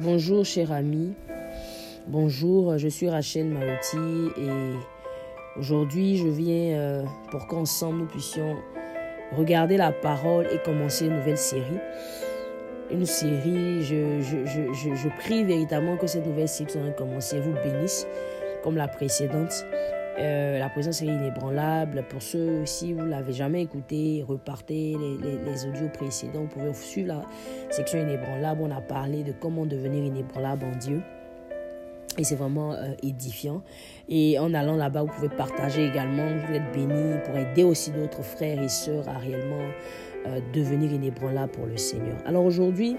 Bonjour cher ami, bonjour, je suis Rachel Maouti et aujourd'hui je viens euh, pour qu'ensemble nous puissions regarder la parole et commencer une nouvelle série. Une série, je, je, prie véritablement que cette nouvelle série qui commencer vous bénisse comme la précédente. Euh, la présence est inébranlable. Pour ceux, si vous ne l'avez jamais écouté, repartez les, les, audios précédents. Vous pouvez suivre la section inébranlable. On a parlé de comment devenir inébranlable en Dieu. Et c'est vraiment euh, édifiant. Et en allant là-bas, vous pouvez partager également. Vous êtes bénis pour aider aussi d'autres frères et sœurs à réellement euh, devenir inébranlable pour le Seigneur. Alors aujourd'hui,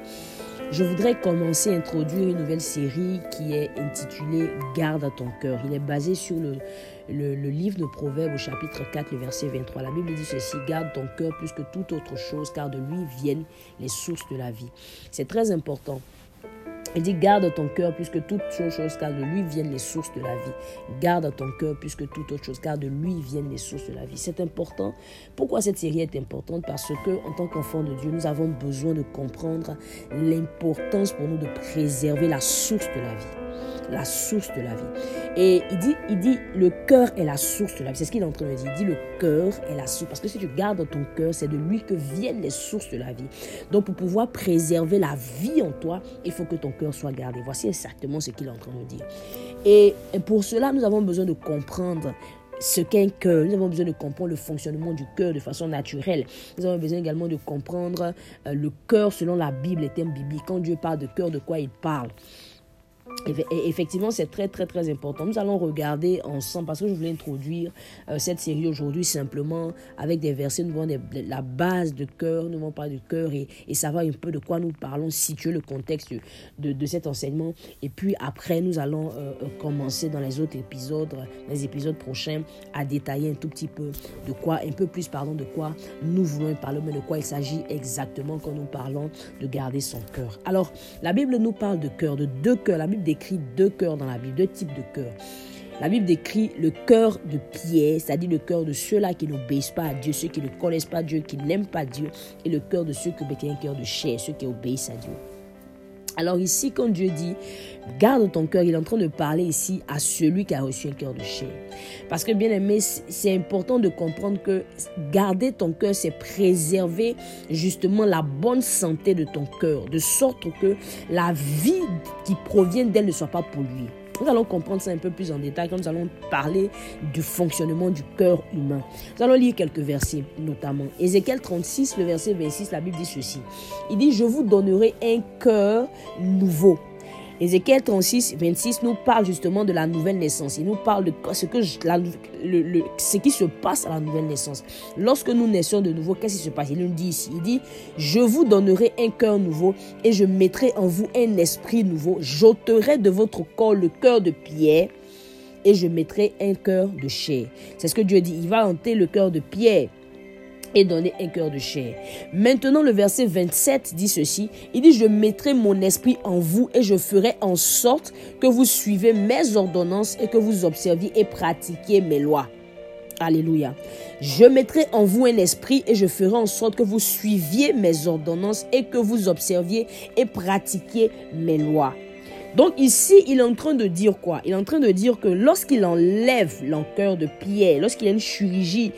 je voudrais commencer à introduire une nouvelle série qui est intitulée Garde à ton cœur. Il est basé sur le, le, livre de Proverbes au chapitre 4, le verset 23. La Bible dit ceci, garde ton cœur plus que toute autre chose, car de lui viennent les sources de la vie. C'est très important. Il dit garde ton cœur plus que toute chose, car de lui viennent les sources de la vie. Garde ton cœur plus que toute autre chose, car de lui viennent les sources de la vie. C'est important. Pourquoi cette série est importante? Parce que en tant qu'enfant de Dieu, nous avons besoin de comprendre l'importance pour nous de préserver la source de la vie la source de la vie. Et il dit, il dit, le cœur est la source de la vie. C'est ce qu'il est en train de dire. Il dit, le cœur est la source. Parce que si tu gardes ton cœur, c'est de lui que viennent les sources de la vie. Donc, pour pouvoir préserver la vie en toi, il faut que ton soit gardé. Voici exactement ce qu'il est en train de dire. Et pour cela, nous avons besoin de comprendre ce qu'est un cœur. Nous avons besoin de comprendre le fonctionnement du cœur de façon naturelle. Nous avons besoin également de comprendre euh, le cœur selon la Bible, les thèmes bibliques. Quand Dieu parle de cœur, de quoi il parle? Effectivement, c'est très, très, très important. Nous allons regarder ensemble, parce que je voulais introduire euh, cette série aujourd'hui simplement avec des versets, nous voyons la base de cœur, nous allons parler du cœur et, savoir un peu de quoi nous parlons, situer le contexte de, de cet enseignement. Et puis après, nous allons euh, euh, commencer dans les autres épisodes, les épisodes prochains, à détailler un tout petit peu de quoi, un peu plus, pardon, de quoi nous voulons parler, mais de quoi il s'agit exactement quand nous parlons de garder son cœur. Alors, la Bible nous parle de cœur, de deux cœurs. La décrit deux cœurs dans la Bible, deux types de cœurs. La Bible décrit le cœur de pierre, c'est-à-dire le cœur de ceux-là qui n'obéissent pas à Dieu, ceux qui ne connaissent pas Dieu, qui n'aiment pas Dieu, et le cœur de ceux qui ont un cœur de chair, ceux qui obéissent à Dieu. Alors ici, quand Dieu dit, garde ton cœur, il est en train de parler ici à celui qui a reçu un cœur de chair. Parce que bien aimé, c'est important de comprendre que garder ton cœur, c'est préserver justement la bonne santé de ton cœur, de sorte que la vie qui provient d'elle ne soit pas polluée. Nous allons comprendre ça un peu plus en détail quand nous allons parler du fonctionnement du cœur humain. Nous allons lire quelques versets, notamment. Ézéchiel 36, le verset 26, la Bible dit ceci. Il dit, je vous donnerai un cœur nouveau Ézéchiel 36, 26 nous parle justement de la nouvelle naissance. Il nous parle de ce, que le, ce qui se passe à la nouvelle naissance. Lorsque nous naissons de nouveau, qu'est-ce qui se passe? Il nous dit ici, il dit, je vous donnerai un cœur nouveau et je mettrai en vous un esprit nouveau. J'ôterai de votre corps le cœur de pierre et je mettrai un cœur de chair. C'est ce que Dieu dit. Il va hanter le cœur de pierre et donner un cœur de chair. Maintenant, le verset 27 dit ceci. Il dit, je mettrai mon esprit en vous et je ferai en sorte que vous suivez mes ordonnances et que vous observiez et pratiquiez mes lois. Alléluia. Je mettrai en vous un esprit et je ferai en sorte que vous suiviez mes ordonnances et que vous observiez et pratiquiez mes lois. Donc ici, il est en train de dire quoi? Il est en train de dire que lorsqu'il enlève l'encoeur de pierre, lorsqu'il y a une chirurgie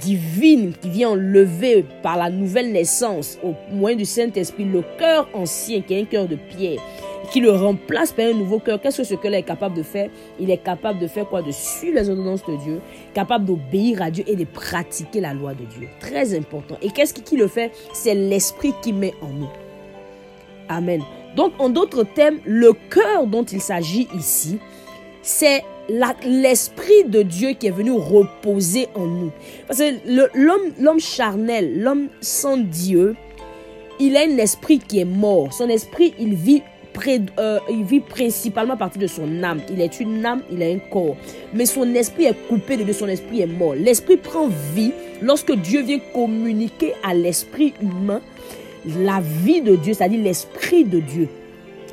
divine qui vient enlever par la nouvelle naissance au moyen du Saint-Esprit le cœur ancien qui est un cœur de pierre, qui le remplace par un nouveau cœur, qu'est-ce que ce cœur est capable de faire? Il est capable de faire quoi? De suivre les ordonnances de Dieu, capable d'obéir à Dieu et de pratiquer la loi de Dieu. Très important. Et qu'est-ce qui le fait? C'est l'Esprit qui met en nous. Amen. Donc, en d'autres termes, le cœur dont il s'agit ici, c'est l'esprit de Dieu qui est venu reposer en nous. Parce que l'homme charnel, l'homme sans Dieu, il a un esprit qui est mort. Son esprit, il vit, euh, il vit principalement à partir de son âme. Il est une âme, il a un corps. Mais son esprit est coupé de Dieu, son esprit est mort. L'esprit prend vie lorsque Dieu vient communiquer à l'esprit humain la vie de Dieu, c'est-à-dire l'esprit de Dieu.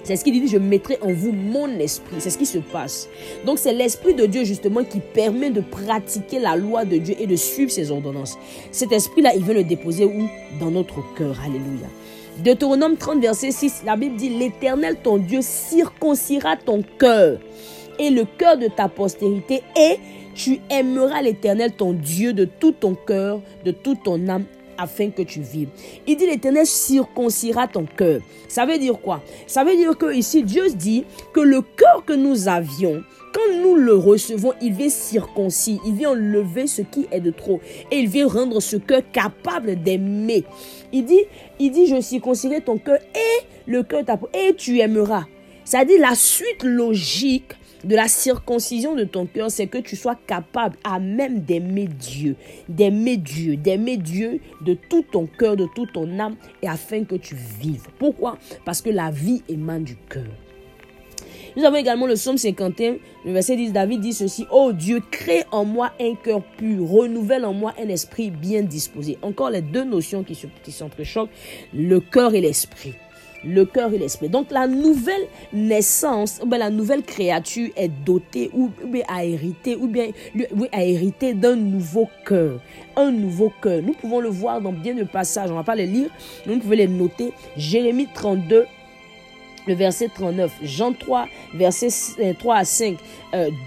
C'est ce qu'il dit, je mettrai en vous mon esprit. C'est ce qui se passe. Donc c'est l'esprit de Dieu justement qui permet de pratiquer la loi de Dieu et de suivre ses ordonnances. Cet esprit-là, il veut le déposer où? Dans notre cœur. Alléluia. Deutéronome 30, verset 6, la Bible dit, l'Éternel, ton Dieu, circoncira ton cœur et le cœur de ta postérité, et tu aimeras l'Éternel, ton Dieu, de tout ton cœur, de toute ton âme afin que tu vives. Il dit l'Éternel circoncira ton cœur. Ça veut dire quoi? Ça veut dire que ici Dieu dit que le cœur que nous avions, quand nous le recevons, il vient circoncis, il vient enlever ce qui est de trop et il vient rendre ce cœur capable d'aimer. Il dit, il dit, je circoncirai ton cœur et le cœur et tu aimeras. Ça dit la suite logique de la circoncision de ton cœur, c'est que tu sois capable à même d'aimer Dieu, d'aimer Dieu, d'aimer Dieu de tout ton cœur, de toute ton âme, et afin que tu vives. Pourquoi? Parce que la vie émane du cœur. Nous avons également le psaume 51, le verset 10, David dit ceci, Oh Dieu, crée en moi un cœur pur, renouvelle en moi un esprit bien disposé. Encore les deux notions qui, qui s'entrechoquent, le cœur et l'esprit le cœur et l'esprit. Donc la nouvelle naissance, la nouvelle créature est dotée ou, bien a hérité ou bien d'un nouveau cœur, un nouveau cœur. Nous pouvons le voir dans bien de passages. On va pas les lire, vous pouvez les noter. Jérémie 32 le verset 39, Jean 3, verset 3 à 5,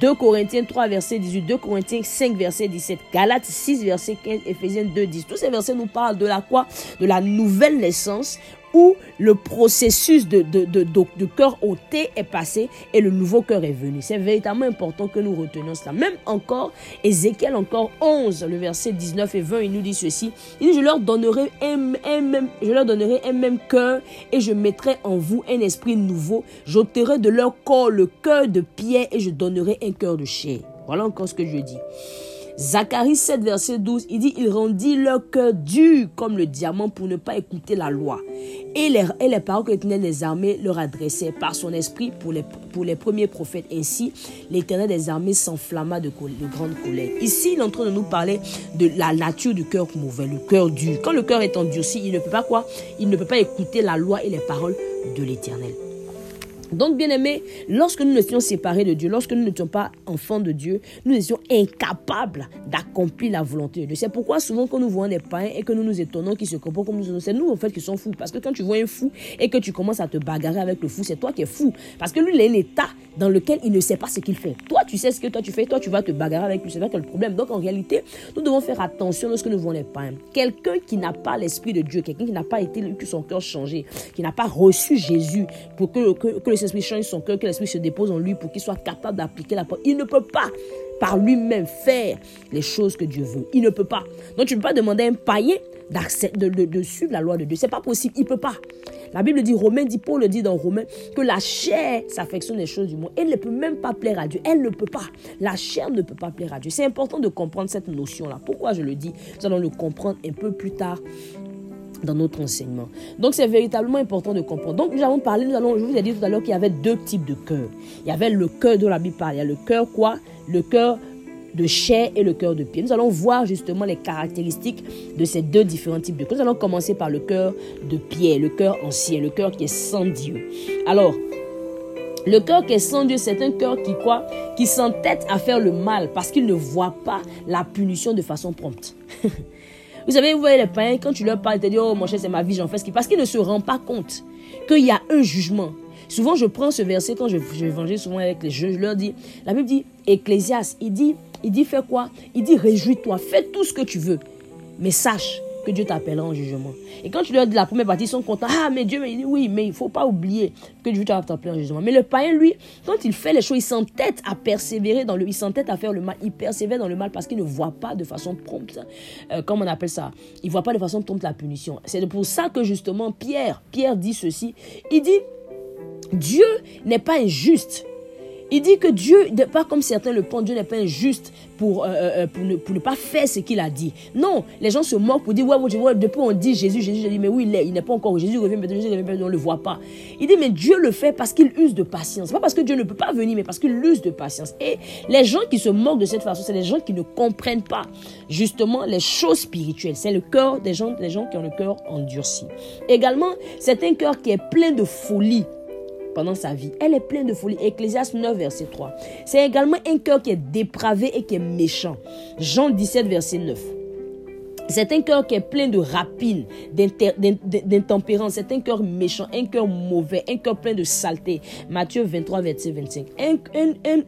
2 Corinthiens 3, verset 18, 2 Corinthiens 5, verset 17, Galates 6, verset 15, Ephésiens 2, 10. Tous ces versets nous parlent de la quoi? De la nouvelle naissance où le processus de, de, de, cœur ôté est passé et le nouveau cœur est venu. C'est véritablement important que nous retenions cela. Même encore, Ézéchiel encore 11, le verset 19 et 20, il nous dit ceci. Il dit, je leur donnerai un, même, je leur donnerai un même cœur et je mettrai en vous un esprit nouveau. J'ôterai de leur corps le cœur de pierre et je donnerai un cœur de chair. Voilà encore ce que je dis. Zacharie 7, verset 12, il dit, il rendit leur cœur dur comme le diamant pour ne pas écouter la loi. Et les, et les paroles que l'Éternel des armées leur adressait par son esprit pour les, pour les premiers prophètes. Ainsi, l'Éternel des armées s'enflamma de, de grande colère. Ici, il est en train de nous parler de la nature du cœur mauvais, le cœur dur. Quand le cœur est endurci, il ne peut pas quoi? Il ne peut pas écouter la loi et les paroles de l'Éternel. Donc, bien aimé, lorsque nous étions séparés de Dieu, lorsque nous n'étions pas enfants de Dieu, nous étions incapables d'accomplir la volonté de Dieu. C'est pourquoi souvent quand nous voyons des païens et que nous nous étonnons qu'ils se comportent comme nous, c'est nous en fait qui sommes fous. Parce que quand tu vois un fou et que tu commences à te bagarrer avec le fou, c'est toi qui es fou. Parce que lui, il est un état dans lequel il ne sait pas ce qu'il fait. Toi, tu sais ce que toi tu fais, toi tu vas te bagarrer avec lui, c'est là que le problème. Donc en réalité, nous devons faire attention lorsque nous voyons les païens. Quelqu'un qui n'a pas l'esprit de Dieu, quelqu'un qui n'a pas été, que son cœur changé, qui n'a pas reçu Jésus pour que, que, que l'Esprit change son cœur, que l'Esprit se dépose en lui pour qu'il soit capable d'appliquer la parole. Il ne peut pas par lui-même faire les choses que Dieu veut. Il ne peut pas. Donc tu ne peux pas demander à un païen de, de, de, suivre la loi de Dieu. C'est pas possible. Il peut pas. La Bible dit, Romain dit, Paul le dit dans Romain, que la chair s'affectionne les choses du monde. Elle ne peut même pas plaire à Dieu. Elle ne peut pas. La chair ne peut pas plaire à Dieu. C'est important de comprendre cette notion-là. Pourquoi je le dis? Nous allons le comprendre un peu plus tard dans notre enseignement. Donc c'est véritablement important de comprendre. Donc nous avons parlé, nous allons, je vous ai dit tout à l'heure qu'il y avait deux types de cœur. Il y avait le cœur dont la Bible. Il y a le cœur quoi? Le cœur de chair et le cœur de pied. Nous allons voir justement les caractéristiques de ces deux différents types de cœur. Nous allons commencer par le cœur de pied, le cœur ancien, le cœur qui est sans Dieu. Alors, le cœur qui est sans Dieu, c'est un cœur qui quoi? Qui s'entête à faire le mal parce qu'il ne voit pas la punition de façon prompte. Vous savez, vous voyez les païens, quand tu leur parles, ils te disent, oh mon cher, c'est ma vie, j'en fais ce qui. Parce qu'ils ne se rendent pas compte qu'il y a un jugement. Souvent, je prends ce verset quand je, je souvent avec les jeunes, je leur dis, la Bible dit, Ecclésias, il dit, il dit, fais quoi? Il dit, réjouis-toi, fais tout ce que tu veux. Mais sache que Dieu t'appellera en jugement. Et quand tu leur dis la première partie, ils sont contents. Ah, mais Dieu, il dit oui, mais il ne faut pas oublier que Dieu t'appellera en jugement. Mais le païen, lui, quand il fait les choses, il s'entête à persévérer dans le, il s'entête à faire le mal. Il persévère dans le mal parce qu'il ne voit pas de façon prompte, euh, comme on appelle ça? Il ne voit pas de façon prompte la punition. C'est pour ça que justement, Pierre, Pierre dit ceci. Il dit, Dieu n'est pas injuste il dit que Dieu, pas comme certains le pensent, Dieu n'est pas injuste pour, euh, euh, euh, pour, ne, pas faire ce qu'il a dit. Non, les gens se moquent pour dire, ouais, ouais, depuis on dit Jésus, Jésus, Jésus, mais oui, il n'est il pas encore, Jésus revient, mais Jésus revient, on ne le voit pas. Il dit, mais Dieu le fait parce qu'il use de patience. Pas parce que Dieu ne peut pas venir, mais parce qu'il use de patience. Et les gens qui se moquent de cette façon, c'est les gens qui ne comprennent pas justement les choses spirituelles. C'est le cœur des gens, des gens qui ont le cœur endurci. Également, c'est un cœur qui est plein de folie pendant sa vie. Elle est pleine de folie. Ecclésias 9, verset 3. C'est également un cœur qui est dépravé et qui est méchant. Jean 17, verset 9. C'est un cœur qui est plein de rapines, d'intempérance. C'est un cœur méchant, un cœur mauvais, un cœur plein de saleté. Matthieu 23, verset 25. Un,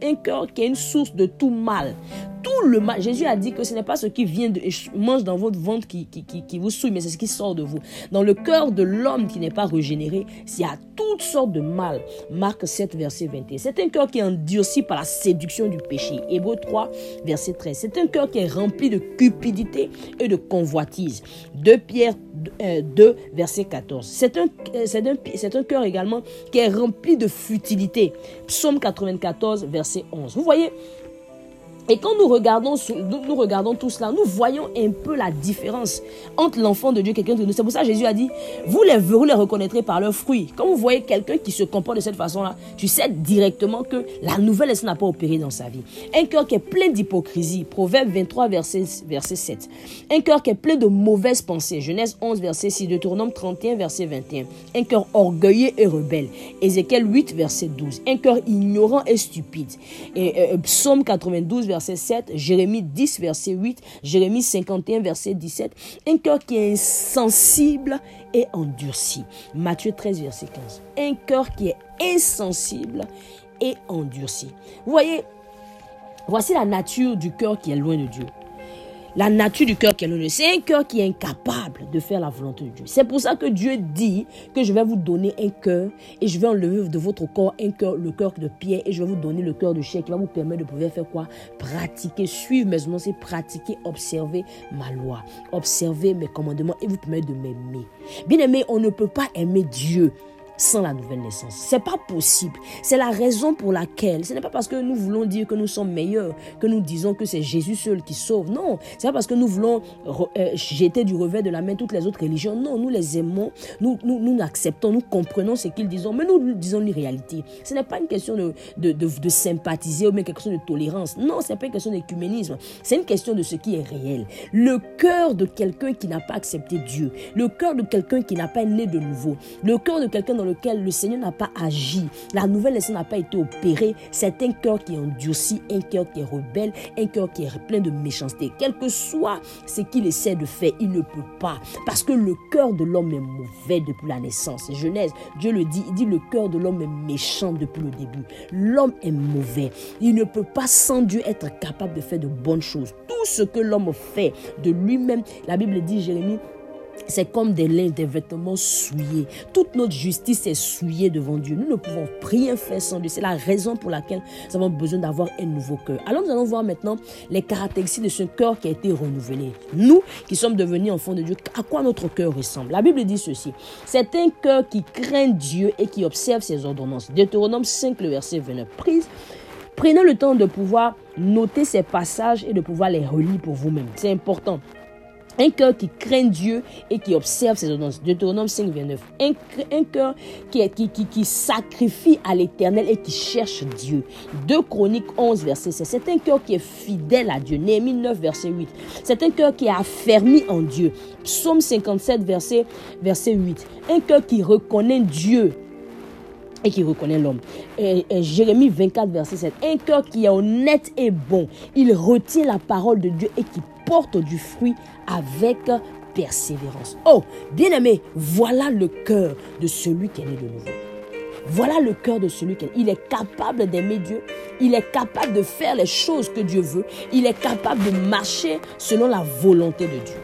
un cœur qui est une source de tout mal tout le mal. Jésus a dit que ce n'est pas ce qui vient de mange dans votre ventre qui, qui, vous souille, mais c'est ce qui sort de vous. Dans le cœur de l'homme qui n'est pas régénéré, il y a toutes sortes de mal. Marc 7, verset 21. C'est un cœur qui est endurci par la séduction du péché. Hébreu 3, verset 13. C'est un cœur qui est rempli de cupidité et de convoitise. 2 Pierre 2, euh, verset 14. C'est un, euh, un, un cœur également qui est rempli de futilité. Psaume 94, verset 11. Vous voyez, et quand nous regardons, tout cela, nous voyons un peu la différence entre l'enfant de Dieu et quelqu'un de nous. C'est pour ça que Jésus a dit, vous les, vous les reconnaîtrez par leurs fruits. Quand vous voyez quelqu'un qui se comporte de cette façon-là, tu sais directement que la nouvelle n'a pas opéré dans sa vie. Un cœur qui est plein d'hypocrisie. Proverbe 23, verset, verset 7. Un cœur qui est plein de mauvaises pensées. Genèse 11, verset 6. Deutéronome 31, verset 21. Un cœur orgueilleux et rebelle. Ézéchiel 8, verset 12. Un cœur ignorant et stupide. Et euh, Psaume 92, verset verset 7, Jérémie 10, verset 8, Jérémie 51, verset 17. Un cœur qui est insensible et endurci. Matthieu 13, verset 15. Un cœur qui est insensible et endurci. Vous voyez, voici la nature du cœur qui est loin de Dieu la nature du cœur qui est le C'est un cœur qui est incapable de faire la volonté de Dieu. C'est pour ça que Dieu dit que je vais vous donner un cœur et je vais enlever de votre corps un cœur, le cœur de pierre et je vais vous donner le cœur de chair qui va vous permettre de pouvoir faire quoi? Pratiquer, suivre mes annonces, pratiquer, observer ma loi, observer mes commandements et vous permettre de m'aimer. Bien aimé, on ne peut pas aimer Dieu sans la nouvelle naissance. C'est pas possible. C'est la raison pour laquelle ce n'est pas parce que nous voulons dire que nous sommes meilleurs que nous disons que c'est Jésus seul qui sauve. Non, c'est pas parce que nous voulons euh, jeter du revers de la main toutes les autres religions. Non, nous les aimons, nous nous, nous acceptons, nous comprenons ce qu'ils disent, mais nous, disons les réalités. Ce n'est pas une question de, de, de, sympathiser ou même quelque chose de tolérance. Non, ce n'est pas une question d'écuménisme. C'est une question de ce qui est réel. Le cœur de quelqu'un qui n'a pas accepté Dieu, le cœur de quelqu'un qui n'a pas né de nouveau, le cœur de quelqu'un dans lequel le Seigneur n'a pas agi, la nouvelle naissance n'a pas été opérée, c'est un cœur qui est endurci, un cœur qui est rebelle, un cœur qui est plein de méchanceté. Quel que soit ce qu'il essaie de faire, il ne peut pas. Parce que le cœur de l'homme est mauvais depuis la naissance. Genèse, Dieu le dit, il dit le cœur de l'homme est méchant depuis le début. L'homme est mauvais. Il ne peut pas sans Dieu être capable de faire de bonnes choses. Tout ce que l'homme fait de lui-même, la Bible dit, Jérémie, c'est comme des lains, des vêtements souillés. Toute notre justice est souillée devant Dieu. Nous ne pouvons rien faire sans Dieu. C'est la raison pour laquelle nous avons besoin d'avoir un nouveau cœur. Alors nous allons voir maintenant les caractéristiques de ce cœur qui a été renouvelé. Nous qui sommes devenus enfants de Dieu, à quoi notre cœur ressemble? La Bible dit ceci. C'est un cœur qui craint Dieu et qui observe ses ordonnances. Deutéronome 5, le verset 29. Prise. Prenez le temps de pouvoir noter ces passages et de pouvoir les relire pour vous-même. C'est important. Un cœur qui craint Dieu et qui observe ses ordonnances. Deutéronome 5, 29. Un, un cœur qui, qui, qui, sacrifie à l'éternel et qui cherche Dieu. 2 Chroniques 11, verset 16. C'est un cœur qui est fidèle à Dieu. Néhémie 9, verset 8. C'est un cœur qui est affermi en Dieu. Psaume 57, verset, verset 8. Un cœur qui reconnaît Dieu et qui reconnaît l'homme. Jérémie 24, verset 7. Un cœur qui est honnête et bon. Il retient la parole de Dieu et qui porte du fruit avec persévérance. Oh, bien-aimé, voilà le cœur de celui qui est né de nouveau. Voilà le cœur de celui qui est. Il est capable d'aimer Dieu. Il est capable de faire les choses que Dieu veut. Il est capable de marcher selon la volonté de Dieu.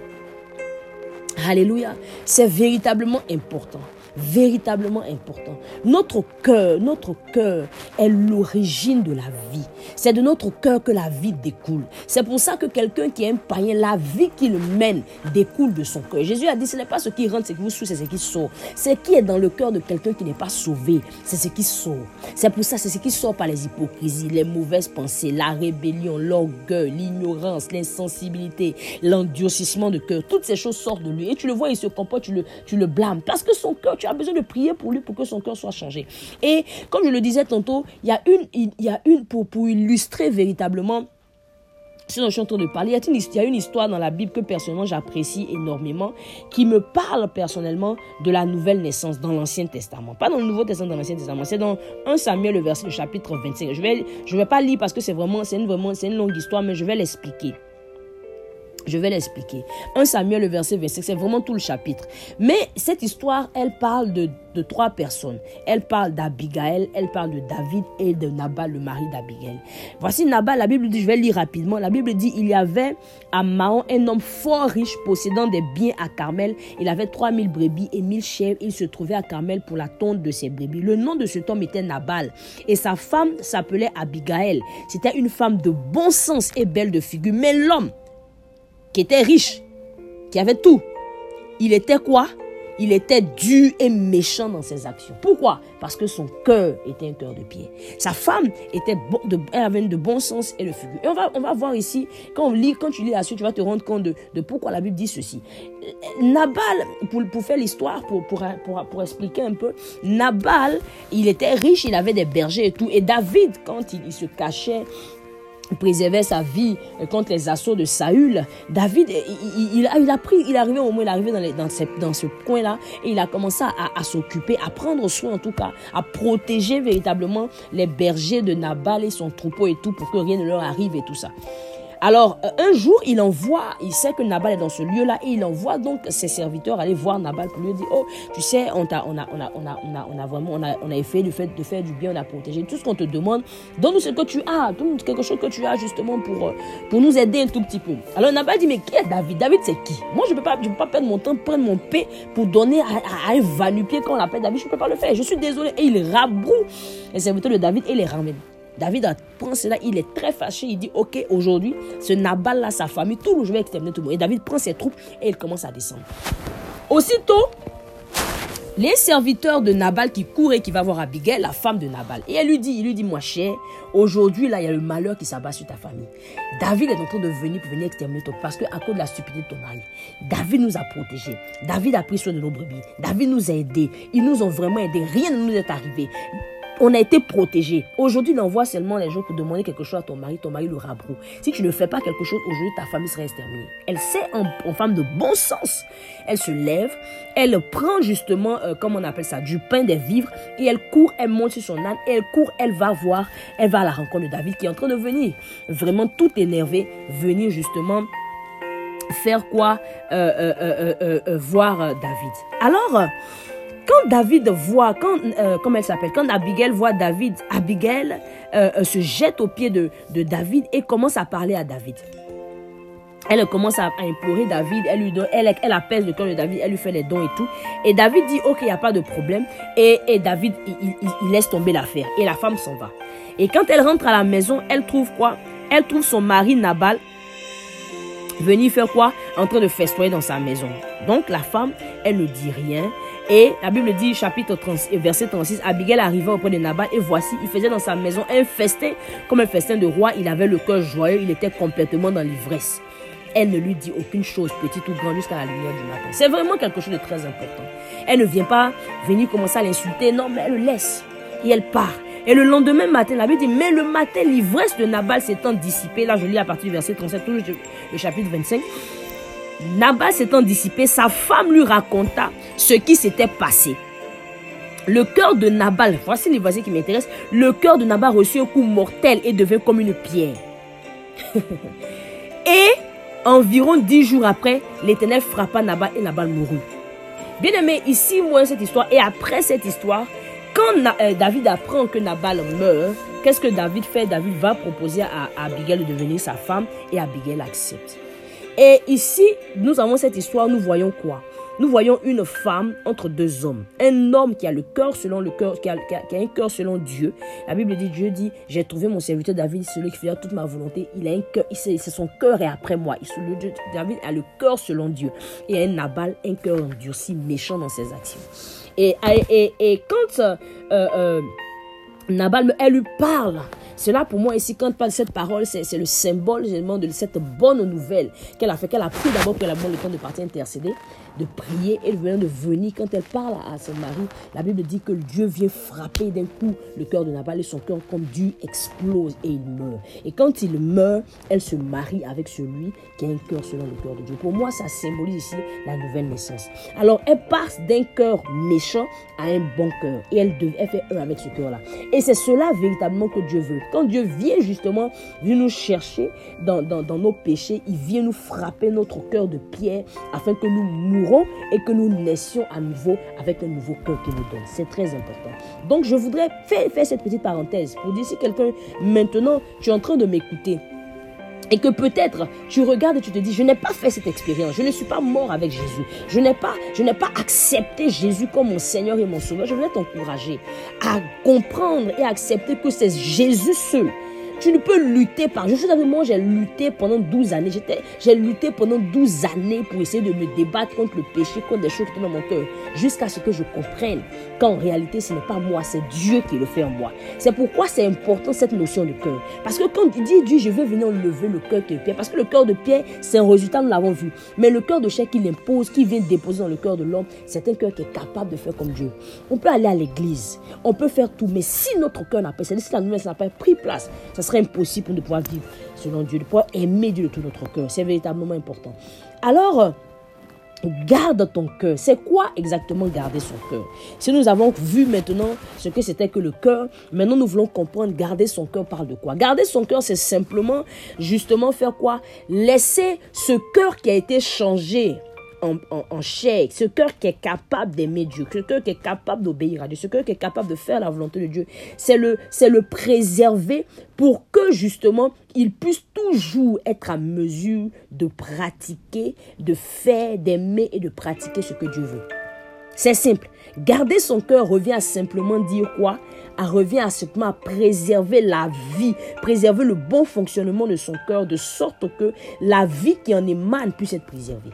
Alléluia. C'est véritablement important véritablement important. Notre cœur, notre cœur est l'origine de la vie. C'est de notre cœur que la vie découle. C'est pour ça que quelqu'un qui est un païen, la vie qu'il mène découle de son cœur. Jésus a dit, ce n'est pas ce qui rentre, ce qui vous souille, c'est ce qui sort. Ce qui est dans le cœur de quelqu'un qui n'est pas sauvé, c'est ce qui sort. C'est pour ça, c'est ce qui sort par les hypocrisies, les mauvaises pensées, la rébellion, l'orgueil, l'ignorance, l'insensibilité, l'endurcissement de cœur. Toutes ces choses sortent de lui. Et tu le vois, il se comporte, tu le, tu le blâmes. Parce que son cœur, tu as besoin de prier pour lui pour que son cœur soit changé. Et comme je le disais tantôt, il y a une, il y a une pour, pour illustrer véritablement ce dont je suis en train de parler. Il y, a une, histoire dans la Bible que personnellement j'apprécie énormément, qui me parle personnellement de la nouvelle naissance dans l'Ancien Testament. Pas dans le Nouveau Testament, dans l'Ancien Testament. C'est dans 1 Samuel, le, verset, le chapitre 25. Je vais, je vais pas lire parce que c'est vraiment, c'est vraiment, c'est une longue histoire, mais je vais l'expliquer. Je vais l'expliquer. 1 Samuel, le verset 25, c'est vraiment tout le chapitre. Mais cette histoire, elle parle de, trois personnes. Elle parle d'Abigail, elle parle de David et de Nabal, le mari d'Abigail. Voici Nabal, la Bible dit, je vais lire rapidement. La Bible dit, il y avait à Mahon un homme fort riche possédant des biens à Carmel. Il avait 3000 brebis et 1000 chèvres. Il se trouvait à Carmel pour la tonte de ses brebis. Le nom de cet homme était Nabal. Et sa femme s'appelait Abigail. C'était une femme de bon sens et belle de figure. Mais l'homme, qui était riche, qui avait tout. Il était quoi? Il était dur et méchant dans ses actions. Pourquoi? Parce que son cœur était un cœur de pierre. Sa femme était elle avait de bon sens et le figure. Et on va, voir ici, quand on lit, quand tu lis la suite, tu vas te rendre compte de, de pourquoi la Bible dit ceci. Nabal, pour, pour faire l'histoire, pour, expliquer un peu, Nabal, il était riche, il avait des bergers et tout. Et David, quand il se cachait préservait sa vie contre les assauts de Saül. David, il, il, a pris, il est arrivé au moment, il est arrivé dans, dans ce coin-là et il a commencé à, à s'occuper, à prendre soin en tout cas, à protéger véritablement les bergers de Nabal et son troupeau et tout pour que rien ne leur arrive et tout ça. Alors, euh, un jour, il envoie, il sait que Nabal est dans ce lieu-là, et il envoie donc ses serviteurs aller voir Nabal pour lui dire, oh, tu sais, on, a, on, a, on, a, on, a, on, a, on a vraiment, on a, on a fait du fait de faire du bien, on a protégé tout ce qu'on te demande. Donne-nous ce que tu as, donne-nous quelque chose que tu as justement pour, euh, pour nous aider un tout petit peu. Alors Nabal dit, mais qui est David? David, c'est qui? Moi, je ne peux, pas, pas perdre mon temps, prendre mon paix pour donner à, un vanupier quand on l'appelle David, je ne peux pas le faire. Je suis désolé. Et il rabroue les serviteurs de David et les ramène. David prend cela, il est très fâché, il dit, ok, aujourd'hui, ce Nabal-là, sa famille, tout le je vais exterminer tout le monde. Et David prend ses troupes et il commence à descendre. Aussitôt, les serviteurs de Nabal qui courent et qui va voir Abigail, la femme de Nabal. Et elle lui dit, il lui dit, moi cher, aujourd'hui là, il y a le malheur qui s'abat sur ta famille. David est en train de venir pour venir exterminer ton parce que à cause de la stupidité de ton mari. David nous a protégés. David a pris soin de nos brebis. David nous a aidés. Ils nous ont vraiment aidés. Rien ne nous est arrivé on a été protégé. Aujourd'hui, il envoie seulement les gens pour demander quelque chose à ton mari. Ton mari le rabroue. Si tu ne fais pas quelque chose, aujourd'hui, ta famille sera exterminée. Elle sait en, femme de bon sens. Elle se lève, elle prend justement, euh, comme on appelle ça, du pain des vivres et elle court, elle monte sur son âne et elle court, elle va voir, elle va à la rencontre de David qui est en train de venir. Vraiment tout énervé, venir justement faire quoi euh, euh, Voir David. Alors, quand David voit, quand, euh, comment elle s'appelle, quand Abigail voit David, Abigail euh, euh, se jette aux pieds de, David et commence à parler à David. Elle commence à, implorer David, elle lui donne, elle, elle apaise le cœur de David, elle lui fait les dons et tout. Et David dit, ok, il n'y a pas de problème. Et, et David, il, il laisse tomber l'affaire. Et la femme s'en va. Et quand elle rentre à la maison, elle trouve quoi? Elle trouve son mari Nabal venir faire quoi? En train de festoyer dans sa maison. Donc la femme, elle ne dit rien. Et la Bible dit, chapitre 30, verset 36, Abigail arriva auprès de Nabal et voici, il faisait dans sa maison un festin, comme un festin de roi. Il avait le cœur joyeux, il était complètement dans l'ivresse. Elle ne lui dit aucune chose, petite ou grande, jusqu'à la lumière du matin. C'est vraiment quelque chose de très important. Elle ne vient pas venir commencer à l'insulter, non, mais elle le laisse. Et elle part. Et le lendemain matin, la Bible dit, mais le matin, l'ivresse de Nabal s'étant dissipée. Là, je lis à partir du verset 37, tout le chapitre 25. Nabal s'étant dissipé, sa femme lui raconta ce qui s'était passé. Le cœur de Nabal, voici les voisins qui m'intéressent, le cœur de Nabal reçut un coup mortel et devint comme une pierre. et environ dix jours après, l'Éternel frappa Nabal et Nabal mourut. Bien aimé, ici, moi, cette histoire, et après cette histoire, quand euh, David apprend que Nabal meurt, qu'est-ce que David fait? David va proposer à Abigail de devenir sa femme et Abigail accepte. Et ici, nous avons cette histoire, nous voyons quoi? Nous voyons une femme entre deux hommes. Un homme qui a le cœur selon le cœur, qui a, un cœur selon Dieu. La Bible dit, Dieu dit, j'ai trouvé mon serviteur David, celui qui fait toute ma volonté. Il a un cœur, c'est son cœur est après moi. David a le cœur selon Dieu. Et un Nabal, un cœur endurci, méchant dans ses actions. Et, quand euh, euh, Nabal, elle lui parle, cela pour moi ici, quand parle cette parole, c'est le symbole de cette bonne nouvelle qu'elle a fait, qu'elle a pris d'abord qu'elle a bon le temps de partir intercéder. De prier, elle vient de venir. Quand elle parle à son mari, la Bible dit que Dieu vient frapper d'un coup le cœur de Nabal et son cœur comme Dieu explose et il meurt. Et quand il meurt, elle se marie avec celui qui a un cœur selon le cœur de Dieu. Pour moi, ça symbolise ici la nouvelle naissance. Alors, elle passe d'un cœur méchant à un bon cœur. Et elle, elle fait un avec ce cœur-là. Et c'est cela véritablement que Dieu veut. Quand Dieu vient justement, vient nous chercher dans, dans, dans nos péchés, il vient nous frapper notre cœur de pierre afin que nous et que nous naissions à nouveau avec un nouveau cœur qu'il nous donne. C'est très important. Donc je voudrais faire, cette petite parenthèse pour dire si quelqu'un maintenant tu es en train de m'écouter et que peut-être tu regardes et tu te dis je n'ai pas fait cette expérience, je ne suis pas mort avec Jésus, je n'ai pas je n'ai pas accepté Jésus comme mon Seigneur et mon Sauveur. Je voudrais t'encourager à comprendre et accepter que c'est Jésus seul tu ne peux lutter par. Je suis avec moi, j'ai lutté pendant 12 années. J'ai lutté pendant 12 années pour essayer de me débattre contre le péché, contre des choses qui sont dans mon cœur. Jusqu'à ce que je comprenne qu'en réalité, ce n'est pas moi, c'est Dieu qui le fait en moi. C'est pourquoi c'est important cette notion de cœur. Parce que quand tu dis Dieu, je veux venir lever le cœur de Pierre. Parce que le cœur de Pierre, c'est un résultat, nous l'avons vu. Mais le cœur de chair qu'il impose, qui vient déposer dans le cœur de l'homme, c'est un cœur qui est capable de faire comme Dieu. On peut aller à l'église, on peut faire tout, mais si notre cœur n'a pas, si la nouvelle n'a pas pris place, ça serait impossible nous pouvoir vivre selon Dieu, de pouvoir aimer Dieu de tout notre cœur. C'est véritablement important. Alors, garde ton cœur. C'est quoi exactement garder son cœur? Si nous avons vu maintenant ce que c'était que le cœur, maintenant nous voulons comprendre garder son cœur parle de quoi? Garder son cœur, c'est simplement justement faire quoi? Laisser ce cœur qui a été changé en, chair, ce cœur qui est capable d'aimer Dieu, ce cœur qui est capable d'obéir à Dieu, ce cœur qui est capable de faire la volonté de Dieu, c'est le, c'est le préserver pour que justement il puisse toujours être à mesure de pratiquer, de faire, d'aimer et de pratiquer ce que Dieu veut. C'est simple. Garder son cœur revient à simplement dire quoi? À revient à simplement à préserver la vie, préserver le bon fonctionnement de son cœur, de sorte que la vie qui en émane puisse être préservée.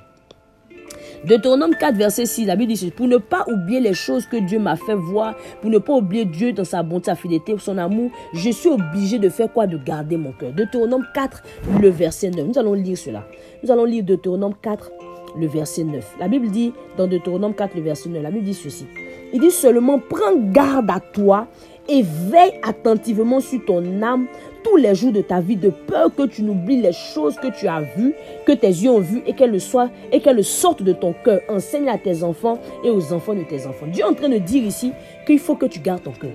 Deutéronome 4, verset 6, la Bible dit Pour ne pas oublier les choses que Dieu m'a fait voir, pour ne pas oublier Dieu dans sa bonté, sa fidélité, son amour, je suis obligé de faire quoi? De garder mon cœur. Deutéronome 4, le verset 9. Nous allons lire cela. Nous allons lire Deutéronome 4, le verset 9. La Bible dit, dans Deutéronome 4, le verset 9, la Bible dit ceci. Il dit seulement, prends garde à toi et veille attentivement sur ton âme tous les jours de ta vie de peur que tu n'oublies les choses que tu as vues, que tes yeux ont vues et qu'elles soient et qu'elles sortent de ton cœur. Enseigne à tes enfants et aux enfants de tes enfants. Dieu est en train de dire ici qu'il faut que tu gardes ton cœur.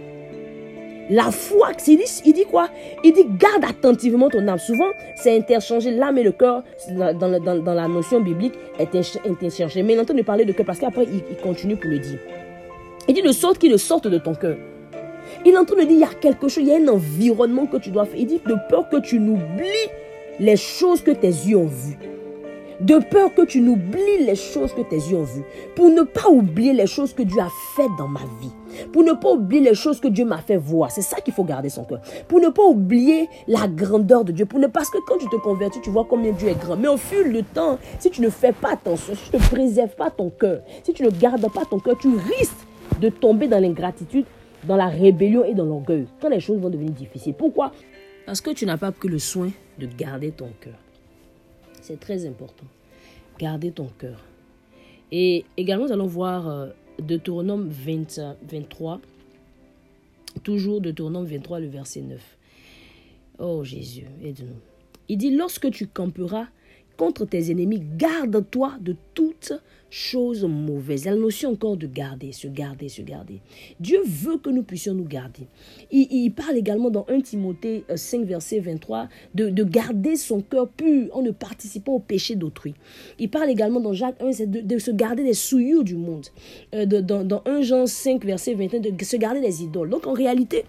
La foi, il dit, il dit quoi? Il dit garde attentivement ton âme. Souvent, c'est interchangé. L'âme et le cœur, dans, la notion biblique, est interchangé. Mais il est en train de parler de cœur parce qu'après, il, il continue pour le dire. Il dit de sorte qu'il sorte de ton cœur. Il est en train de dire, il y a quelque chose, il y a un environnement que tu dois faire. Il dit, de peur que tu n'oublies les choses que tes yeux ont vues. De peur que tu n'oublies les choses que tes yeux ont vues. Pour ne pas oublier les choses que Dieu a faites dans ma vie. Pour ne pas oublier les choses que Dieu m'a fait voir. C'est ça qu'il faut garder son cœur. Pour ne pas oublier la grandeur de Dieu. Pour ne, parce que quand tu te convertis, tu vois combien Dieu est grand. Mais au fil du temps, si tu ne fais pas attention, si tu ne préserves pas ton cœur, si tu ne gardes pas ton cœur, tu risques de tomber dans l'ingratitude dans la rébellion et dans l'orgueil, quand les choses vont devenir difficiles. Pourquoi? Parce que tu n'as pas pris le soin de garder ton cœur. C'est très important. Garder ton cœur. Et également, nous allons voir euh, Deutéronome 20, 23. Toujours Deutéronome 23, le verset 9. Oh Jésus, aide-nous. Il dit, lorsque tu camperas contre tes ennemis, garde-toi de toutes choses mauvaises. La notion encore de garder, se garder, se garder. Dieu veut que nous puissions nous garder. Il, parle également dans 1 Timothée 5, euh, verset 23, de, de garder son cœur pur en ne participant au péché d'autrui. Il parle également dans Jacques 1, de, de se garder des souillures du monde. Euh, dans 1 Jean 5, verset 21, de se garder des idoles. Donc en réalité,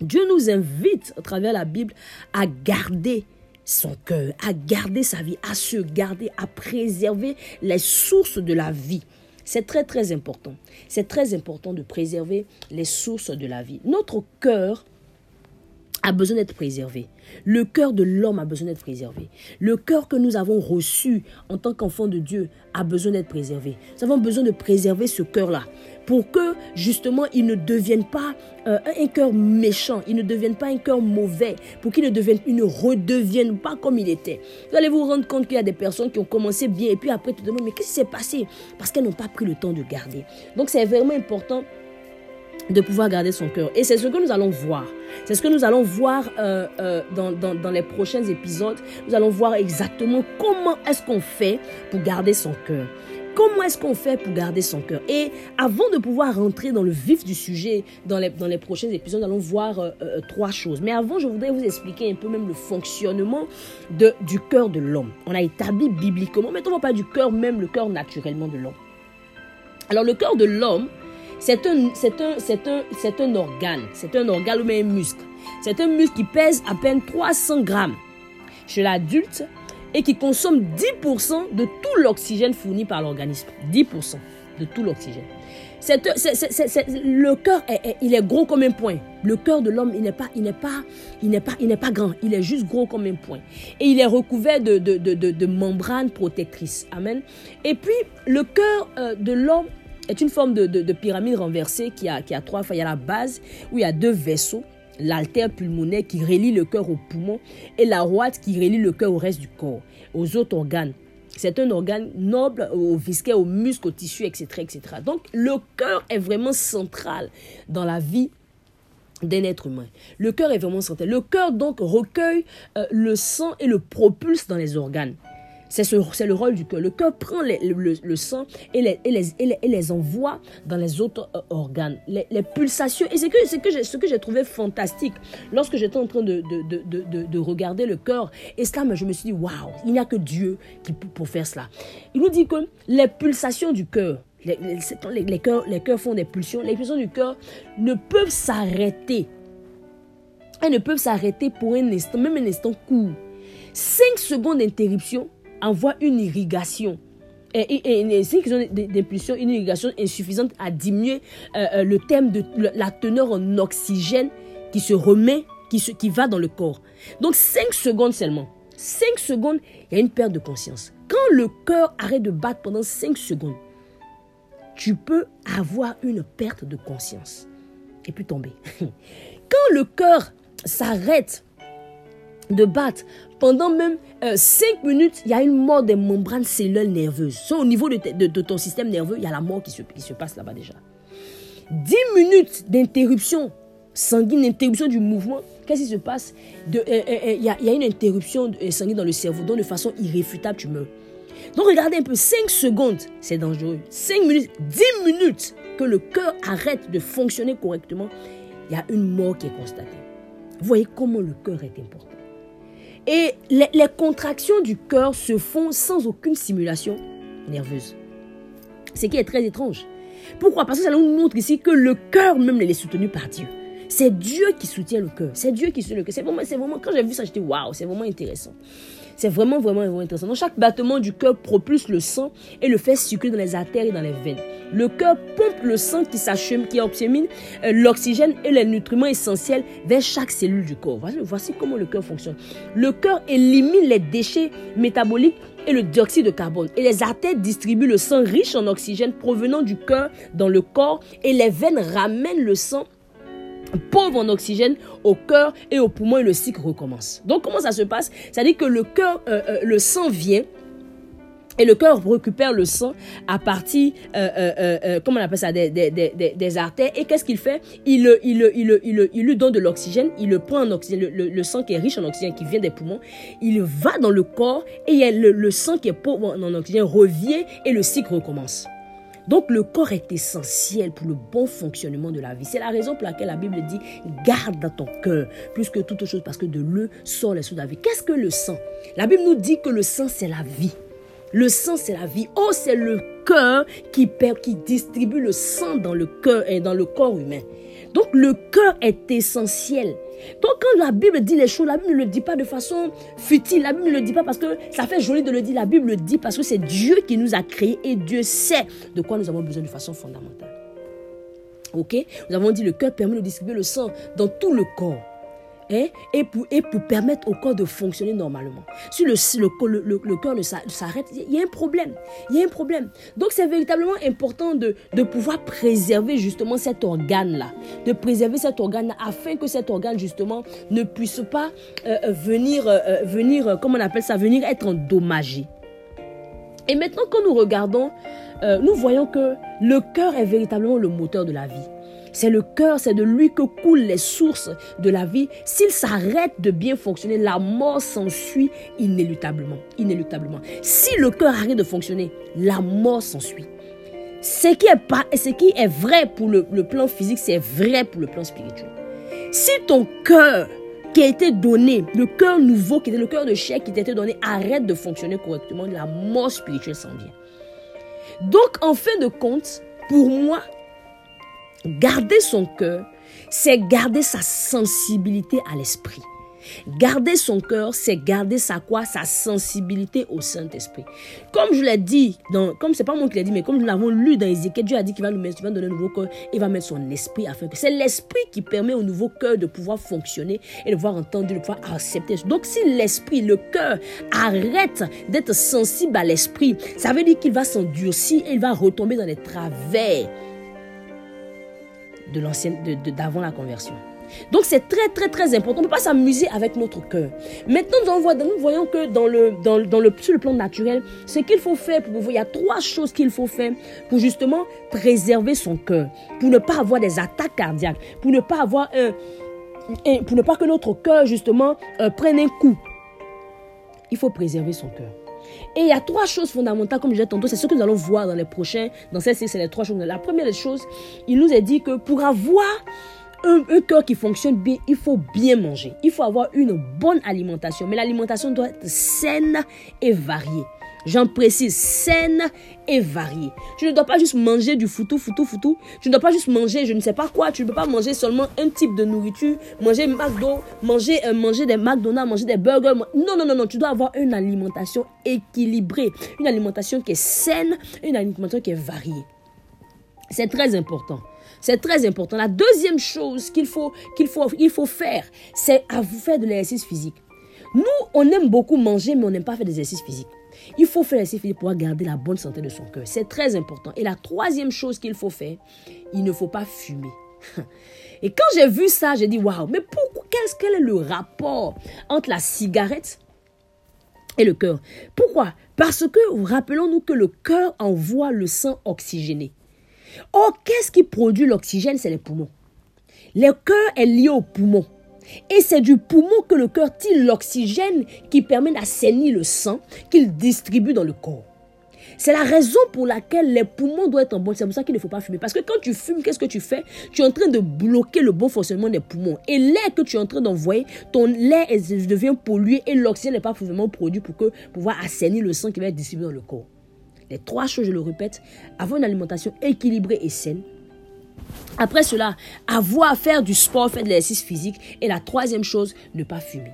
Dieu nous invite à travers la Bible à garder son cœur, à garder sa vie, à se garder, à préserver les sources de la vie. C'est très très important. C'est très important de préserver les sources de la vie. Notre cœur a besoin d'être préservé. Le cœur de l'homme a besoin d'être préservé. Le cœur que nous avons reçu en tant qu'enfant de Dieu a besoin d'être préservé. Nous avons besoin de préserver ce cœur-là pour que justement il ne devienne pas euh, un cœur méchant, il ne devienne pas un cœur mauvais, pour qu'il ne devienne, il ne redevienne pas comme il était. Vous allez vous rendre compte qu'il y a des personnes qui ont commencé bien et puis après tu te demandes mais qu'est-ce qui s'est passé? Parce qu'elles n'ont pas pris le temps de garder. Donc c'est vraiment important de pouvoir garder son cœur. Et c'est ce que nous allons voir. C'est ce que nous allons voir euh, euh, dans, dans, dans, les prochains épisodes. Nous allons voir exactement comment est-ce qu'on fait pour garder son cœur. Comment est-ce qu'on fait pour garder son cœur? Et avant de pouvoir rentrer dans le vif du sujet, dans les, dans les prochains épisodes, nous allons voir euh, trois choses. Mais avant, je voudrais vous expliquer un peu même le fonctionnement de, du cœur de l'homme. On a établi bibliquement, mais on ne pas du cœur, même le cœur naturellement de l'homme. Alors le cœur de l'homme, c'est un, c'est un, c'est un, c'est un organe. C'est un organe ou un muscle. C'est un muscle qui pèse à peine 300 grammes chez l'adulte et qui consomme 10% de tout l'oxygène fourni par l'organisme. 10% de tout l'oxygène. Le cœur, est, il est gros comme un point. Le cœur de l'homme, il n'est pas, il n'est pas, il n'est pas, il n'est pas grand. Il est juste gros comme un point. Et il est recouvert de, de, de, de membranes protectrices. Amen. Et puis, le cœur euh, de l'homme est une forme de, pyramide renversée qui a, qui a trois fois. Il y a la base où il y a deux vaisseaux, l'altère pulmonaire qui relie le cœur au poumon et la roite qui relie le cœur au reste du corps, aux autres organes. C'est un organe noble au visquet, aux muscles, aux tissus, etc., etc. Donc le cœur est vraiment central dans la vie d'un être humain. Le cœur est vraiment central. Le cœur donc recueille euh, le sang et le propulse dans les organes. C'est le rôle du cœur. Le cœur prend le, sang et les, et, les, envoie dans les autres euh, organes. Les, pulsations. Et c'est ce que j'ai trouvé fantastique lorsque j'étais en train de, de, regarder le cœur. Et cela, je me suis dit, waouh, il n'y a que Dieu qui peut pour faire cela. Il nous dit que les pulsations du cœur, les, les, cœurs, les cœurs font des pulsions, les pulsions du cœur ne peuvent s'arrêter. Elles ne peuvent s'arrêter pour un instant, même un instant court. Cinq secondes d'interruption envoie une irrigation et, et, et qu'ils ont d'impulsion, une irrigation insuffisante à diminuer euh, euh, le thème de la teneur en oxygène qui se remet, qui, se, qui va dans le corps. Donc 5 secondes seulement. 5 secondes, il y a une perte de conscience. Quand le cœur arrête de battre pendant 5 secondes, tu peux avoir une perte de conscience et puis tomber. Quand le cœur s'arrête de battre pendant même 5 euh, minutes, il y a une mort des membranes cellulaires nerveuses. So, au niveau de, ton système nerveux, il y a la mort qui se, passe là-bas déjà. 10 minutes d'interruption sanguine, interruption du mouvement. Qu'est-ce qui se passe? Euh, euh, Il y, a, y, a une interruption sanguine dans le cerveau, donc de façon irréfutable, tu meurs. Donc regardez un peu, 5 secondes, c'est dangereux. 5 minutes, 10 minutes que le cœur arrête de fonctionner correctement, il y a une mort qui est constatée. Vous voyez comment le cœur est important. Et les, contractions du cœur se font sans aucune simulation nerveuse. Ce qui est très étrange. Pourquoi? Parce que ça nous montre ici que le cœur même est soutenu par Dieu. C'est Dieu qui soutient le cœur. C'est Dieu qui soutient le cœur. C'est vraiment, c'est vraiment, quand j'ai vu ça, j'étais waouh, c'est vraiment intéressant. C'est vraiment, vraiment, vraiment intéressant. Chaque battement du cœur propulse le sang et le fait circuler dans les artères et dans les veines. Le cœur pompe le sang qui s'achemine, qui obtienne euh, l'oxygène et les nutriments essentiels vers chaque cellule du corps. Voici comment le cœur fonctionne. Le cœur élimine les déchets métaboliques et le dioxyde de carbone. Et les artères distribuent le sang riche en oxygène provenant du cœur dans le corps et les veines ramènent le sang pauvre en oxygène au cœur et au poumon et le cycle recommence. Donc comment ça se passe? C'est-à-dire que le cœur, euh, euh, le sang vient et le cœur récupère le sang à partir, euh, on appelle ça, des, artères. Et qu'est-ce qu'il fait? Il, il, lui donne de l'oxygène, il le prend en oxygène, le, sang qui est riche en oxygène, qui vient des poumons, il va dans le corps et le, le sang qui est pauvre en oxygène revient et le cycle recommence. Donc le corps est essentiel pour le bon fonctionnement de la vie. C'est la raison pour laquelle la Bible dit garde dans ton cœur plus que toute chose parce que de l'eau sort les sources de la vie. Qu'est-ce que le sang? La Bible nous dit que le sang c'est la vie. Le sang c'est la vie. Oh, c'est le cœur qui, qui distribue le sang dans le cœur et dans le corps humain. Donc le cœur est essentiel. Donc quand la Bible dit les choses, la Bible ne le dit pas de façon futile. La Bible ne le dit pas parce que ça fait joli de le dire. La Bible le dit parce que c'est Dieu qui nous a créés et Dieu sait de quoi nous avons besoin de façon fondamentale. Ok? Nous avons dit le cœur permet de distribuer le sang dans tout le corps. Hein, et, pour, et pour permettre au corps de fonctionner normalement. Si le, le cœur s'arrête, il y a un problème. Il y a un problème. Donc c'est véritablement important de, de pouvoir préserver justement cet organe-là. De préserver cet organe afin que cet organe justement ne puisse pas euh, euh, venir, euh, venir, comment on appelle ça, venir être endommagé. Et maintenant, quand nous regardons, nous voyons que le cœur est véritablement le moteur de la vie. C'est le cœur, c'est de lui que coulent les sources de la vie. S'il s'arrête de bien fonctionner, la mort s'ensuit inéluctablement. inéluctablement. Si le cœur arrête de fonctionner, la mort s'ensuit. Ce qui est, pas, ce qui est vrai pour le, plan physique, c'est vrai pour le plan spirituel. Si ton cœur qui a été donné, le cœur nouveau, qui était le cœur de chair qui t'a été donné, arrête de fonctionner correctement, la mort spirituelle s'en vient. Donc, en fin de compte, pour moi, Garder son cœur, c'est garder sa sensibilité à l'esprit. Garder son cœur, c'est garder sa quoi? Sa sensibilité au Saint-Esprit. Comme je l'ai dit, dans, comme c'est pas moi qui l'ai dit, mais comme nous l'avons lu dans Ézéchiel, Dieu a dit qu'il va nous mettre, il va donner un nouveau cœur, il va mettre son esprit afin que c'est l'esprit qui permet au nouveau cœur de pouvoir fonctionner et de pouvoir entendre, de pouvoir accepter. Donc si l'esprit, le cœur arrête d'être sensible à l'esprit, ça veut dire qu'il va s'endurcir et il va retomber dans les travers de l'ancienne, d'avant la conversion. Donc c'est très très très important. On ne peut pas s'amuser avec notre cœur. Maintenant, nous, voyons que dans le, dans, dans, le, sur le plan naturel, ce qu'il faut faire, pour, il y a trois choses qu'il faut faire pour justement préserver son cœur, pour ne pas avoir des attaques cardiaques, pour ne pas avoir un, pour ne pas que notre cœur justement euh, prenne un coup. Il faut préserver son cœur. Et il y a trois choses fondamentales, comme je disais tantôt, c'est ce que nous allons voir dans les prochains, dans cette série, c'est les trois choses. La première des choses, il nous a dit que pour avoir un, un cœur qui fonctionne bien, il faut bien manger. Il faut avoir une bonne alimentation. Mais l'alimentation doit être saine et variée. J'en précise, saine et variée. Tu ne dois pas juste manger du foutou, foutou, foutou. Tu ne dois pas juste manger, je ne sais pas quoi. Tu ne peux pas manger seulement un type de nourriture. Manger McDo, manger, euh, manger des McDonald's, manger des burgers. Non, non, non, non. Tu dois avoir une alimentation équilibrée. Une alimentation qui est saine, une alimentation qui est variée. C'est très important. C'est très important. La deuxième chose qu'il faut, faire, c'est à vous faire de l'exercice physique. Nous, on aime beaucoup manger, mais on n'aime pas faire d'exercice physique. Il faut faire physique pour garder la bonne santé de son cœur. C'est très important. Et la troisième chose qu'il faut faire, il ne faut pas fumer. Et quand j'ai vu ça, j'ai dit waouh, mais pourquoi quel est le rapport entre la cigarette et le cœur? Pourquoi? Parce que rappelons-nous que le cœur envoie le sang oxygéné. Or, qu'est-ce qui produit l'oxygène? C'est les poumons. Le cœur est lié aux poumons. Et c'est du poumon que le cœur tire l'oxygène qui permet d'assainir le sang qu'il distribue dans le corps. C'est la raison pour laquelle les poumons doivent être en bonne. C'est pour ça qu'il ne faut pas fumer. Parce que quand tu fumes, qu'est-ce que tu fais? Tu es en train de bloquer le bon fonctionnement des poumons. Et l'air que tu es en train d'envoyer, ton l'air devient pollué et l'oxygène n'est pas vraiment produit pour que pouvoir assainir le sang qui va être distribué dans le corps. Les trois choses, je le répète, avoir une alimentation équilibrée et saine, après cela, avoir faire du sport, faire de l'exercice physique. Et la troisième chose, ne pas fumer.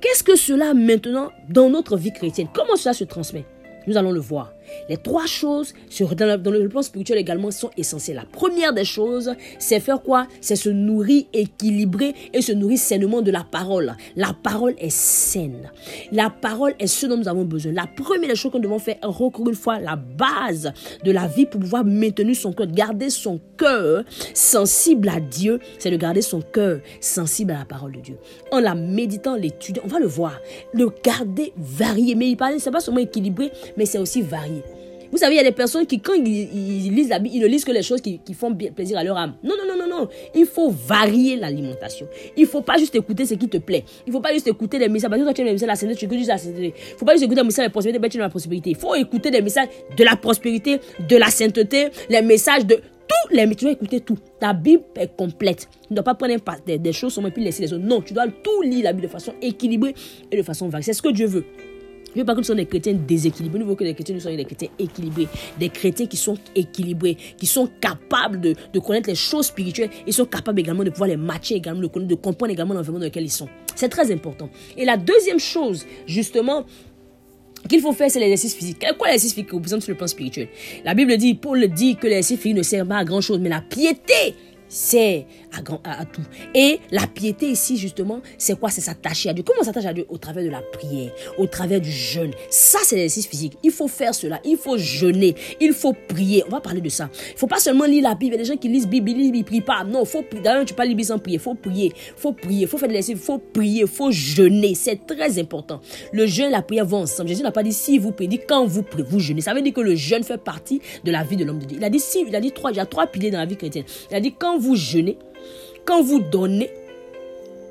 Qu'est-ce que cela maintenant dans notre vie chrétienne? Comment cela se transmet? Nous allons le voir. Les trois choses dans, le, plan spirituel également sont essentielles. La première des choses, c'est faire quoi? C'est se nourrir équilibré et se nourrir sainement de la parole. La parole est saine. La parole est ce dont nous avons besoin. La première des choses que nous devons faire, encore une fois, la base de la vie pour pouvoir maintenir son cœur, garder son cœur sensible à Dieu, c'est de garder son cœur sensible à la parole de Dieu. En la méditant, l'étudiant, on va le voir, le garder varié. Mais il parle, c'est pas seulement équilibré, mais c'est aussi varié. Vous savez, il y a des personnes qui, quand ils, lisent la Bible, ils ne lisent que les choses qui, font plaisir à leur âme. Non, non, non, non, non. Il faut varier l'alimentation. Il ne faut pas juste écouter ce qui te plaît. Il ne faut pas juste écouter les messages. Parce que toi, tu aimes les messages de la sainteté, tu écoutes juste la sainteté. Il ne faut pas juste écouter les messages de la prospérité, ben, tu la prospérité. Il faut écouter des messages de la prospérité, de la sainteté, les messages de tous les tu dois écouter tout. Ta Bible est complète. Tu ne dois pas prendre des, des choses seulement et puis laisser les autres. Non, tu dois tout lire la Bible de façon équilibrée et de façon variée. C'est ce que Dieu veut. Je veux pas que nous soyons des chrétiens déséquilibrés. Nous voulons que les chrétiens nous soyons des chrétiens équilibrés. Des chrétiens qui sont équilibrés, qui sont capables de, connaître les choses spirituelles et sont capables également de pouvoir les matcher également, de, comprendre également l'environnement dans lequel ils sont. C'est très important. Et la deuxième chose, justement, qu'il faut faire, c'est l'exercice physique. Quoi l'exercice physique représente sur le plan spirituel? La Bible dit, Paul dit que l'exercice physique ne sert pas à grand chose, mais la piété c'est à, tout. Et la piété ici, justement, c'est quoi? C'est s'attacher à Dieu. Comment s'attacher à Dieu? Au travers de la prière, au travers du jeûne. Ça, c'est l'exercice physique. Il faut faire cela. Il faut jeûner. Il faut prier. On va parler de ça. Il faut pas seulement lire la Bible. Il y a des gens qui lisent Bible, ils ne prient pas. Non, faut D'ailleurs, tu pas lire sans prier. Il faut prier. Faut prier. Faut faire de l'exercice. Faut prier. Il faut jeûner. C'est très important. Le jeûne et la prière vont ensemble. Jésus n'a pas dit si vous priez, quand vous priez, vous jeûnez. Ça veut dire que le jeûne fait partie de la vie de l'homme de Dieu. Il a dit si, il a dit trois, il y a trois piliers dans la vie chrétienne. Il a dit quand vous jeûnez, quand vous donnez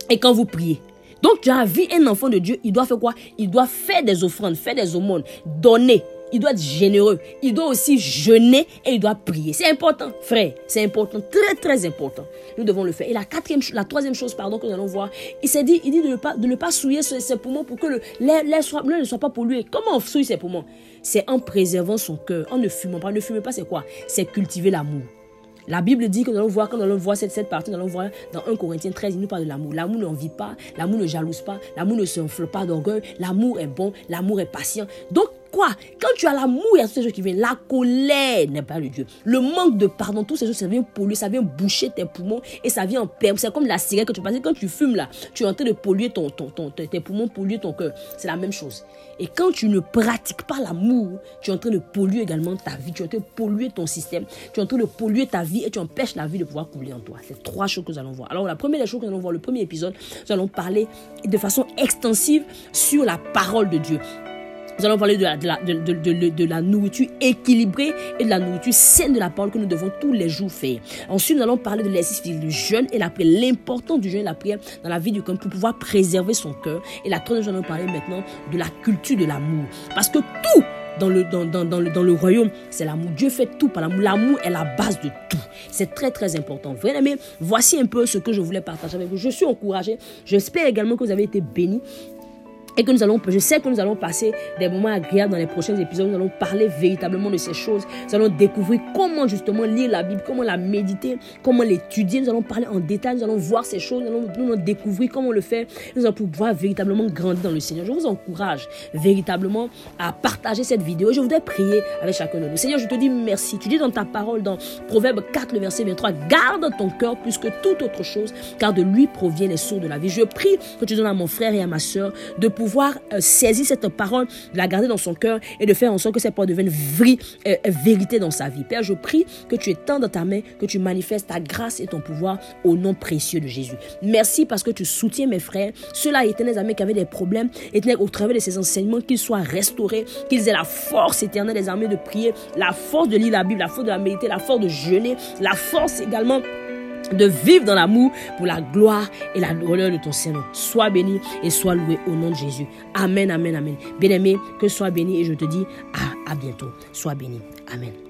et quand vous priez. Donc, tu as vu un enfant de Dieu, il doit faire quoi? Il doit faire des offrandes, faire des aumônes, donner. Il doit être généreux. Il doit aussi jeûner et il doit prier. C'est important, frère. C'est important, très très important. Nous devons le faire. Et la quatrième, la troisième chose, pardon, que nous allons voir, il s'est dit, il dit de ne pas, de ne pas souiller ses poumons pour que l'air ne soit pas pollué. Comment on souille ses poumons? C'est en préservant son cœur, en ne fumant pas. Ne fumez pas, c'est quoi? C'est cultiver l'amour. La Bible dit que nous allons voir, quand nous allons voir cette, cette partie, nous allons voir dans 1 Corinthiens 13, il nous parle de l'amour. L'amour ne vit pas, l'amour ne jalouse pas, l'amour ne s'enfle pas d'orgueil, l'amour est bon, l'amour est patient. Donc, quoi Quand tu as l'amour, il y a toutes ces choses qui viennent. La colère n'est pas le Dieu. Le manque de pardon, toutes ces choses, ça vient polluer, ça vient boucher tes poumons et ça vient en perdre. C'est comme la cigarette que tu passes. Quand tu fumes là, tu es en train de polluer ton, ton, ton tes poumons, polluer ton cœur. C'est la même chose. Et quand tu ne pratiques pas l'amour, tu es en train de polluer également ta vie. Tu es en train de polluer ton système. Tu es en train de polluer ta vie et tu empêches la vie de pouvoir couler en toi. C'est trois choses que nous allons voir. Alors, la première des choses que nous allons voir, le premier épisode, nous allons parler de façon extensive sur la parole de Dieu. Nous allons parler de la, nourriture équilibrée et de la nourriture saine de la parole que nous devons tous les jours faire. Ensuite, nous allons parler de l'exercice du jeûne et la prière, l'importance du jeûne et la prière dans la vie du cœur pour pouvoir préserver son cœur. Et la troisième, nous allons parler maintenant de la culture de l'amour. Parce que tout dans le, dans, dans, dans, le, royaume, c'est l'amour. Dieu fait tout par l'amour. L'amour est la base de tout. C'est très, très important. Vraiment, voici un peu ce que je voulais partager avec vous. Je suis encouragé. J'espère également que vous avez été bénis et que nous allons, je sais que nous allons passer des moments agréables dans les prochains épisodes. Nous allons parler véritablement de ces choses. Nous allons découvrir comment justement lire la Bible, comment la méditer, comment l'étudier. Nous allons parler en détail. Nous allons voir ces choses. Nous allons, découvrir comment le fait. Nous allons pouvoir véritablement grandir dans le Seigneur. Je vous encourage véritablement à partager cette vidéo. Je voudrais prier avec chacun de nous. Seigneur, je te dis merci. Tu dis dans ta parole, dans Proverbe 4, le verset 23, garde ton cœur plus que toute autre chose, car de lui proviennent les sourds de la vie. Je prie que tu donnes à mon frère et à ma soeur de pouvoir pouvoir euh, saisir cette parole, la garder dans son cœur et de faire en sorte que cette parole devienne vraie, euh, vérité dans sa vie. Père, je prie que tu étends dans ta main, que tu manifestes ta grâce et ton pouvoir au nom précieux de Jésus. Merci parce que tu soutiens mes frères, ceux-là éternels amis qui avaient des problèmes, éternels au travers de ces enseignements, qu'ils soient restaurés, qu'ils aient la force éternelle des armées de prier, la force de lire la Bible, la force de la méditer, la force de jeûner, la force également de vivre dans l'amour pour la gloire et la honneur de ton Seigneur. Sois béni et sois loué au nom de Jésus. Amen, amen, amen. Bien-aimé, que sois béni et je te dis à, à bientôt. Sois béni. Amen.